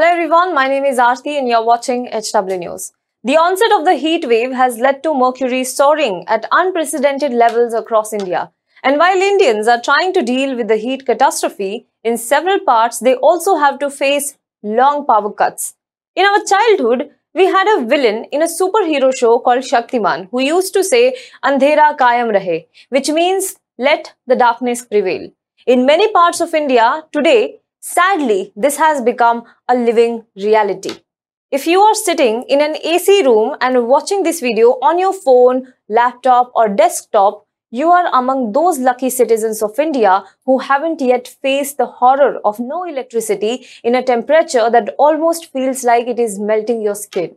Hello everyone, my name is Aarti and you're watching HW News. The onset of the heat wave has led to mercury soaring at unprecedented levels across India. And while Indians are trying to deal with the heat catastrophe, in several parts they also have to face long power cuts. In our childhood, we had a villain in a superhero show called Shaktiman who used to say Andhera Kayam Rahe, which means let the darkness prevail. In many parts of India today, sadly, this has become a living reality. If you are sitting in an AC room and watching this video on your phone, laptop or desktop, you are among those lucky citizens of India who haven't yet faced the horror of no electricity in a temperature that almost feels like it is melting your skin.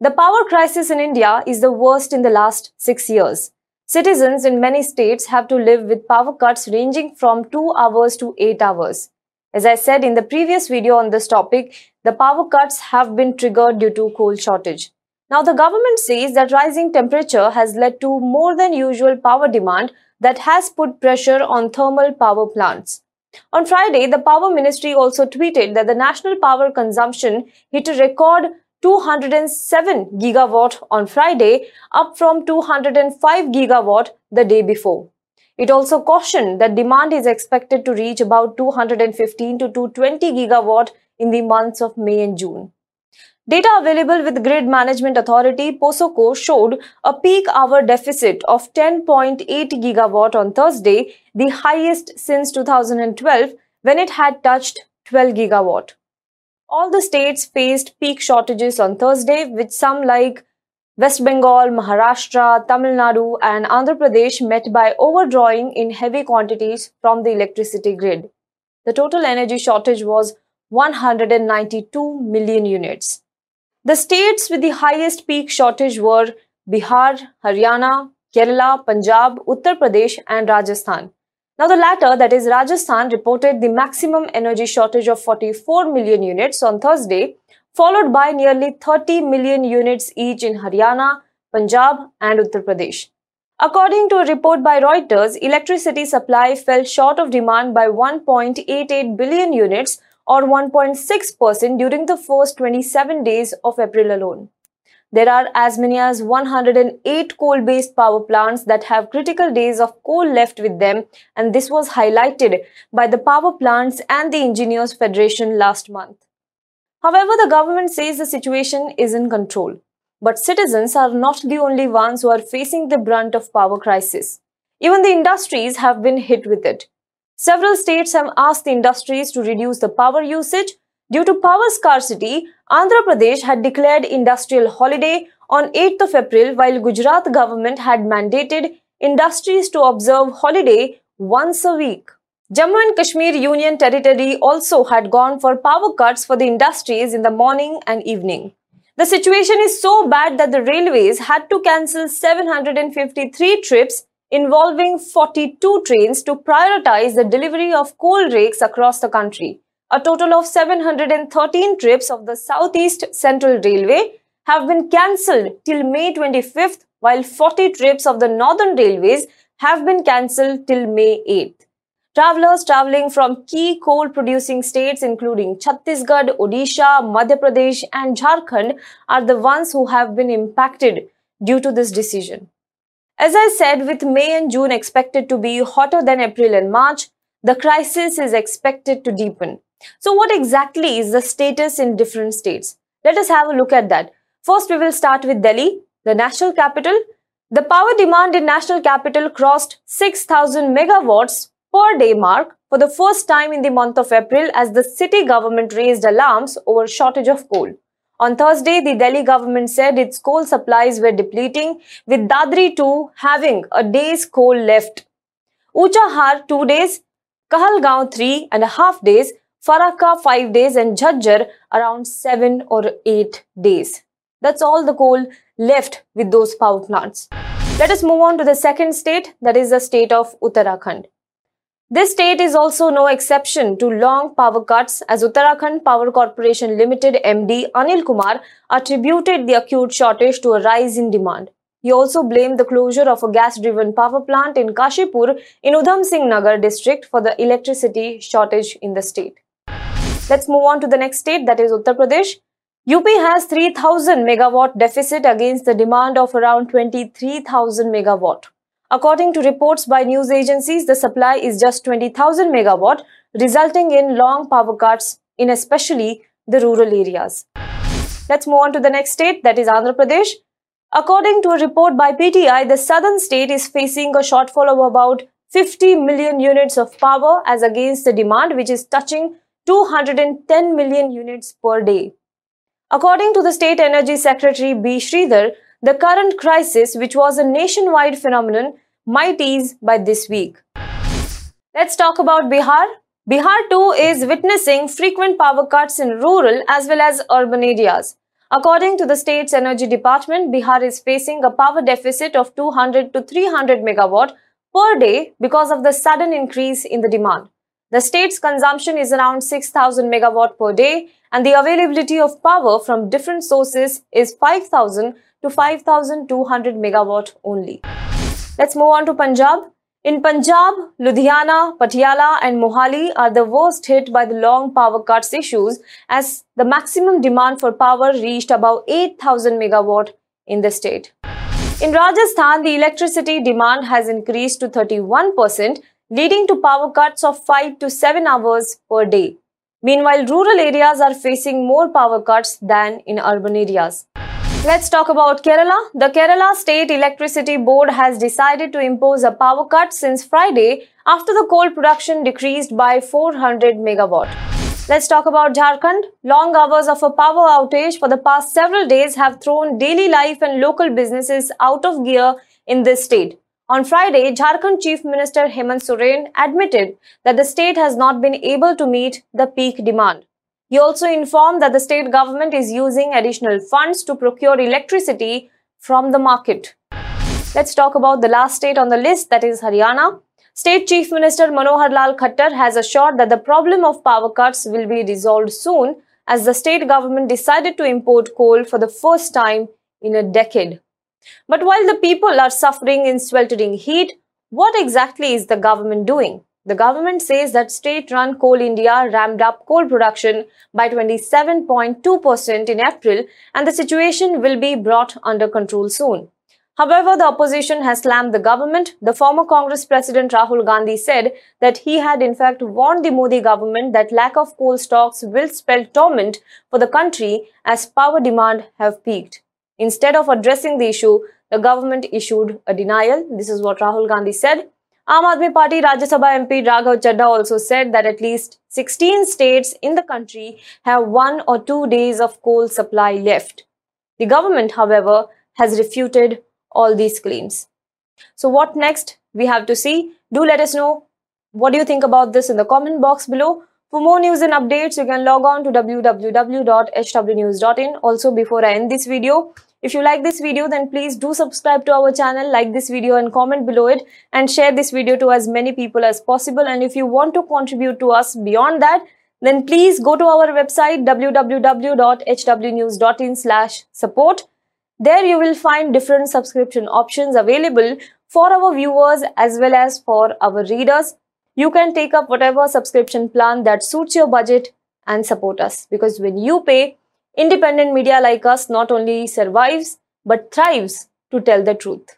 The power crisis in India is the worst in the last six years. Citizens in many states have to live with power cuts ranging from 2 hours to 8 hours. As I said in the previous video on this topic, the power cuts have been triggered due to coal shortage. Now, the government says that rising temperature has led to more than usual power demand that has put pressure on thermal power plants. On Friday, the Power Ministry also tweeted that the national power consumption hit a record 207 gigawatt on Friday, up from 205 gigawatt the day before. It also cautioned that demand is expected to reach about 215 to 220 gigawatt in the months of May and June. Data available with Grid Management Authority POSOCO showed a peak hour deficit of 10.8 gigawatt on Thursday, the highest since 2012 when it had touched 12 gigawatt. All the states faced peak shortages on Thursday, with some like West Bengal, Maharashtra, Tamil Nadu, and Andhra Pradesh met by overdrawing in heavy quantities from the electricity grid. The total energy shortage was 192 million units. The states with the highest peak shortage were Bihar, Haryana, Kerala, Punjab, Uttar Pradesh, and Rajasthan. Now, the latter, that is Rajasthan, reported the maximum energy shortage of 44 million units on Thursday, followed by nearly 30 million units each in Haryana, Punjab, and Uttar Pradesh. According to a report by Reuters, electricity supply fell short of demand by 1.88 billion units or 1.6% during the first 27 days of April alone. There are as many as 108 coal based power plants that have critical days of coal left with them, and this was highlighted by the Power Plants and the Engineers Federation last month. However, the government says the situation is in control. But citizens are not the only ones who are facing the brunt of power crisis. Even the industries have been hit with it. Several states have asked the industries to reduce the power usage. Due to power scarcity, Andhra Pradesh had declared industrial holiday on 8th of April while Gujarat government had mandated industries to observe holiday once a week. Jammu and Kashmir Union Territory also had gone for power cuts for the industries in the morning and evening. The situation is so bad that the railways had to cancel 753 trips involving 42 trains to prioritize the delivery of coal rakes across the country. A total of 713 trips of the Southeast Central Railway have been cancelled till May 25th, while 40 trips of the Northern Railways have been cancelled till May 8th. Travelers traveling from key coal producing states including Chhattisgarh, Odisha, Madhya Pradesh and Jharkhand are the ones who have been impacted due to this decision. As I said, with May and June expected to be hotter than April and March, the crisis is expected to deepen. So what exactly is the status in different states? Let us have a look at that. First, we will start with Delhi, the national capital. The power demand in national capital crossed 6000 megawatts per day mark for the first time in the month of April as the city government raised alarms over shortage of coal. On Thursday, the Delhi government said its coal supplies were depleting, with Dadri 2 having a day's coal left. Unchahar 2 days, Kahalgaon 3 and a half days, Farakka 5 days and Jhajjar around 7 or 8 days. That's all the coal left with those power plants. Let us move on to the second state, that is the state of Uttarakhand. This state is also no exception to long power cuts as Uttarakhand Power Corporation Limited MD Anil Kumar attributed the acute shortage to a rise in demand. He also blamed the closure of a gas-driven power plant in Kashipur in Udham Singh Nagar district for the electricity shortage in the state. Let's move on to the next state that is Uttar Pradesh. UP has 3000 megawatt deficit against the demand of around 23,000 megawatt. According to reports by news agencies, the supply is just 20,000 megawatt, resulting in long power cuts in especially the rural areas. Let's move on to the next state that is Andhra Pradesh. According to a report by PTI, the southern state is facing a shortfall of about 50 million units of power as against the demand which is touching 210 million units per day. According to the State Energy Secretary B. Sridhar, the current crisis, which was a nationwide phenomenon, might ease by this week. Let's talk about Bihar. Bihar too is witnessing frequent power cuts in rural as well as urban areas. According to the state's energy department, Bihar is facing a power deficit of 200 to 300 megawatt per day because of the sudden increase in the demand. The state's consumption is around 6000 megawatt per day and the availability of power from different sources is 5000 to 5200 megawatt only. Let's move on to Punjab. In Punjab, Ludhiana, Patiala and Mohali are the worst hit by the long power cuts issues as the maximum demand for power reached about 8000 megawatt in the state. In Rajasthan, the electricity demand has increased to 31%, leading to power cuts of 5 to 7 hours per day. Meanwhile, rural areas are facing more power cuts than in urban areas. Let's talk about Kerala. The Kerala State Electricity Board has decided to impose a power cut since Friday after the coal production decreased by 400 megawatt. Let's talk about Jharkhand. Long hours of a power outage for the past several days have thrown daily life and local businesses out of gear in this state. On Friday, Jharkhand Chief Minister Hemant Soren admitted that the state has not been able to meet the peak demand. He also informed that the state government is using additional funds to procure electricity from the market. Let's talk about the last state on the list that is Haryana. State Chief Minister Manohar Lal Khattar has assured that the problem of power cuts will be resolved soon as the state government decided to import coal for the first time in a decade. But while the people are suffering in sweltering heat, what exactly is the government doing? The government says that state-run Coal India ramped up coal production by 27.2% in April and the situation will be brought under control soon. However, the opposition has slammed the government. The former Congress President Rahul Gandhi said that he had in fact warned the Modi government that lack of coal stocks will spell torment for the country as power demand have peaked. Instead of addressing the issue, the government issued a denial. This is what Rahul Gandhi said. Aam Aadmi Party Rajya Sabha MP Raghav Chadha also said that at least 16 states in the country have one or two days of coal supply left. The government, however, has refuted all these claims. So what next? We have to see. Do let us know what do you think about this in the comment box below. For more news and updates, you can log on to www.hwnews.in. Also, before I end this video, if you like this video, then please do subscribe to our channel, like this video and comment below it and share this video to as many people as possible. And if you want to contribute to us beyond that, then please go to our website www.hwnews.in slash support. There you will find different subscription options available for our viewers as well as for our readers. You can take up whatever subscription plan that suits your budget and support us because when you pay, independent media like us not only survives but thrives to tell the truth.